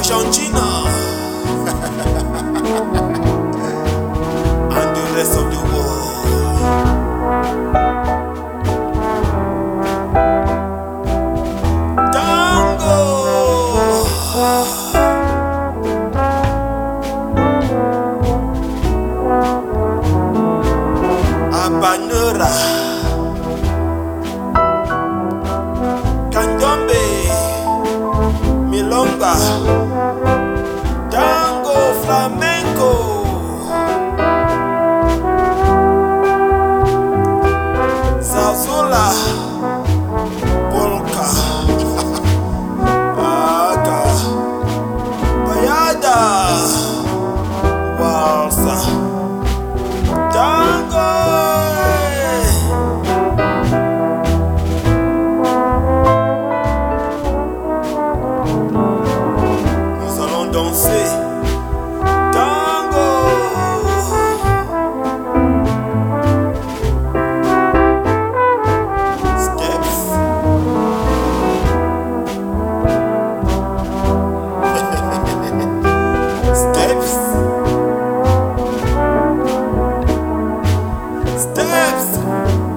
Argentina, and the rest of the world. Tango. Abanura brother. steps.